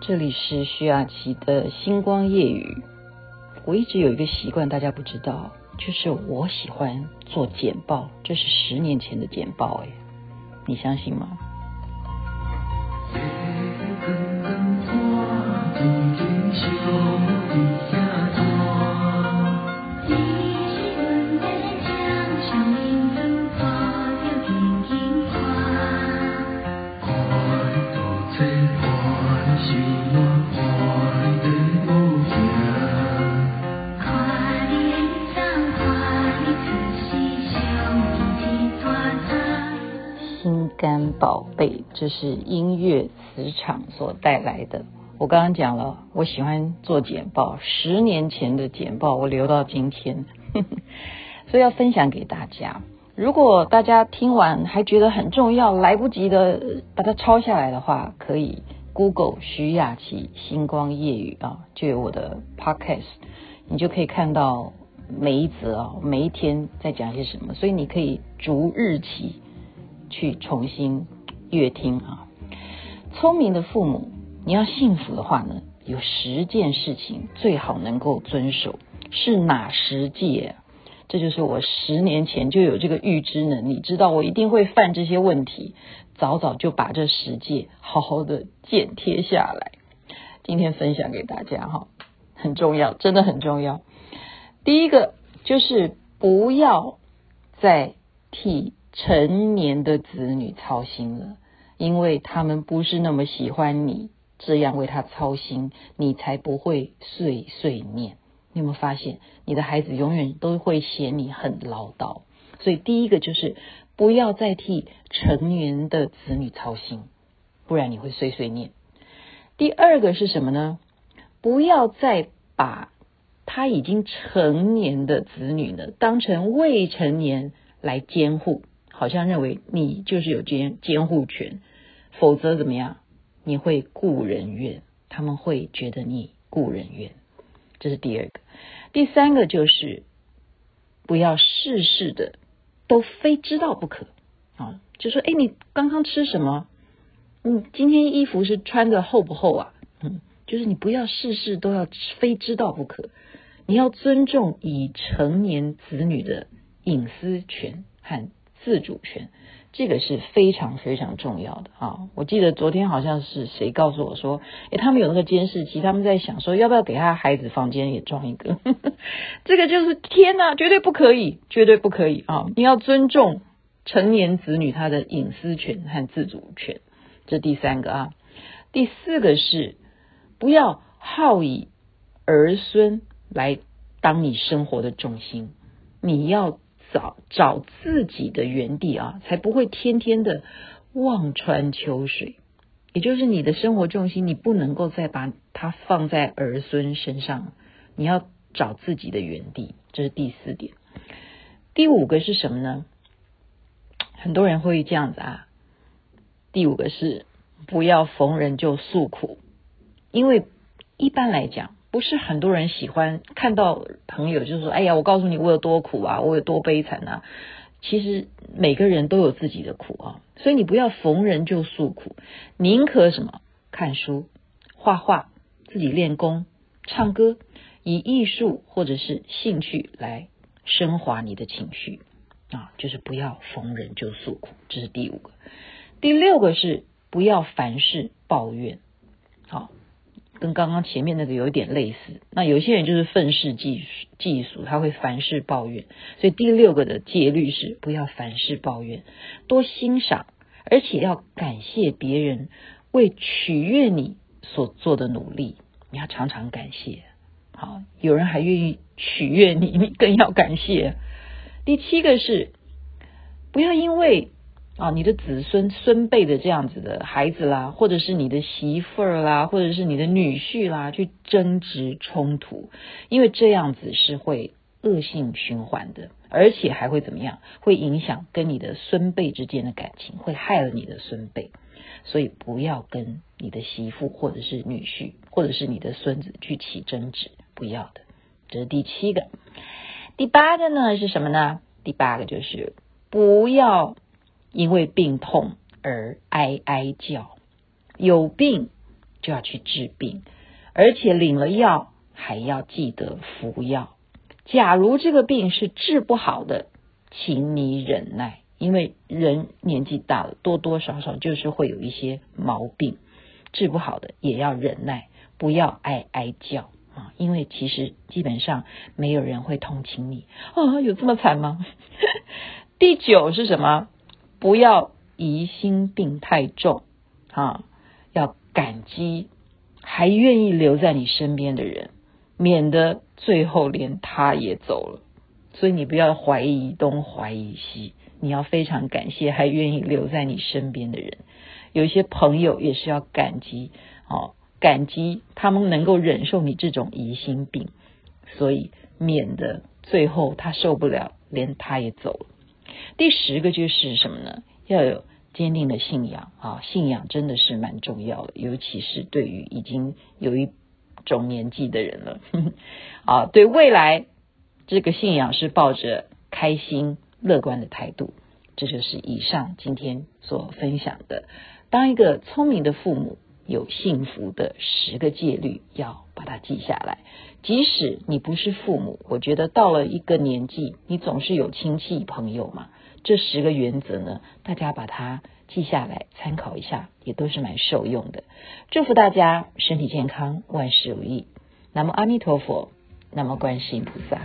这里是徐雅琪的星光夜雨。我一直有一个习惯，大家不知道，就是我喜欢做简报。这是十年前的简报，哎，你相信吗？心肝宝贝，这是音乐磁场所带来的。我刚刚讲了，我喜欢做简报，十年前的简报我留到今天，所以要分享给大家。如果大家听完还觉得很重要，来不及的把它抄下来的话，可以 Google 徐雅琪星光夜语啊，就有我的 Podcast，你就可以看到每一则啊，每一天在讲些什么，所以你可以逐日期。去重新阅听啊！聪明的父母，你要幸福的话呢，有十件事情最好能够遵守，是哪十件？这就是我十年前就有这个预知能力，知道我一定会犯这些问题，早早就把这十件好好的剪贴下来，今天分享给大家哈，很重要，真的很重要。第一个就是不要再替。成年的子女操心了，因为他们不是那么喜欢你这样为他操心，你才不会碎碎念。你有没有发现，你的孩子永远都会嫌你很唠叨？所以第一个就是不要再替成年的子女操心，不然你会碎碎念。第二个是什么呢？不要再把他已经成年的子女呢当成未成年来监护。好像认为你就是有监监护权，否则怎么样？你会顾人怨，他们会觉得你顾人怨。这是第二个，第三个就是不要事事的都非知道不可啊！就说，哎，你刚刚吃什么？你今天衣服是穿的厚不厚啊？嗯，就是你不要事事都要非知道不可，你要尊重已成年子女的隐私权和。自主权，这个是非常非常重要的啊！我记得昨天好像是谁告诉我说，诶，他们有那个监视器，他们在想说要不要给他孩子房间也装一个。这个就是天哪，绝对不可以，绝对不可以啊！你要尊重成年子女他的隐私权和自主权，这第三个啊。第四个是不要好以儿孙来当你生活的重心，你要。找找自己的原地啊，才不会天天的望穿秋水。也就是你的生活重心，你不能够再把它放在儿孙身上，你要找自己的原地。这是第四点。第五个是什么呢？很多人会这样子啊。第五个是不要逢人就诉苦，因为一般来讲。不是很多人喜欢看到朋友就是说：“哎呀，我告诉你我有多苦啊，我有多悲惨啊。”其实每个人都有自己的苦啊，所以你不要逢人就诉苦，宁可什么看书、画画、自己练功、唱歌，以艺术或者是兴趣来升华你的情绪啊，就是不要逢人就诉苦。这是第五个，第六个是不要凡事抱怨，好。跟刚刚前面那个有一点类似，那有些人就是愤世嫉嫉俗，他会凡事抱怨。所以第六个的戒律是不要凡事抱怨，多欣赏，而且要感谢别人为取悦你所做的努力，你要常常感谢。好，有人还愿意取悦你，你更要感谢。第七个是不要因为。啊，你的子孙孙辈的这样子的孩子啦，或者是你的媳妇儿啦，或者是你的女婿啦，去争执冲突，因为这样子是会恶性循环的，而且还会怎么样？会影响跟你的孙辈之间的感情，会害了你的孙辈。所以不要跟你的媳妇或者是女婿，或者是你的孙子去起争执，不要的。这是第七个。第八个呢是什么呢？第八个就是不要。因为病痛而哀哀叫，有病就要去治病，而且领了药还要记得服药。假如这个病是治不好的，请你忍耐，因为人年纪大了，多多少少就是会有一些毛病，治不好的也要忍耐，不要哀哀叫啊！因为其实基本上没有人会同情你啊，有这么惨吗？第九是什么？不要疑心病太重啊，要感激还愿意留在你身边的人，免得最后连他也走了。所以你不要怀疑东怀疑西，你要非常感谢还愿意留在你身边的人。有些朋友也是要感激哦，感激他们能够忍受你这种疑心病，所以免得最后他受不了，连他也走了。第十个就是什么呢？要有坚定的信仰啊！信仰真的是蛮重要的，尤其是对于已经有一种年纪的人了。啊，对未来这个信仰是抱着开心乐观的态度。这就是以上今天所分享的。当一个聪明的父母，有幸福的十个戒律，要把它记下来。即使你不是父母，我觉得到了一个年纪，你总是有亲戚朋友嘛。这十个原则呢，大家把它记下来参考一下，也都是蛮受用的。祝福大家身体健康，万事如意。南无阿弥陀佛，南无观世音菩萨。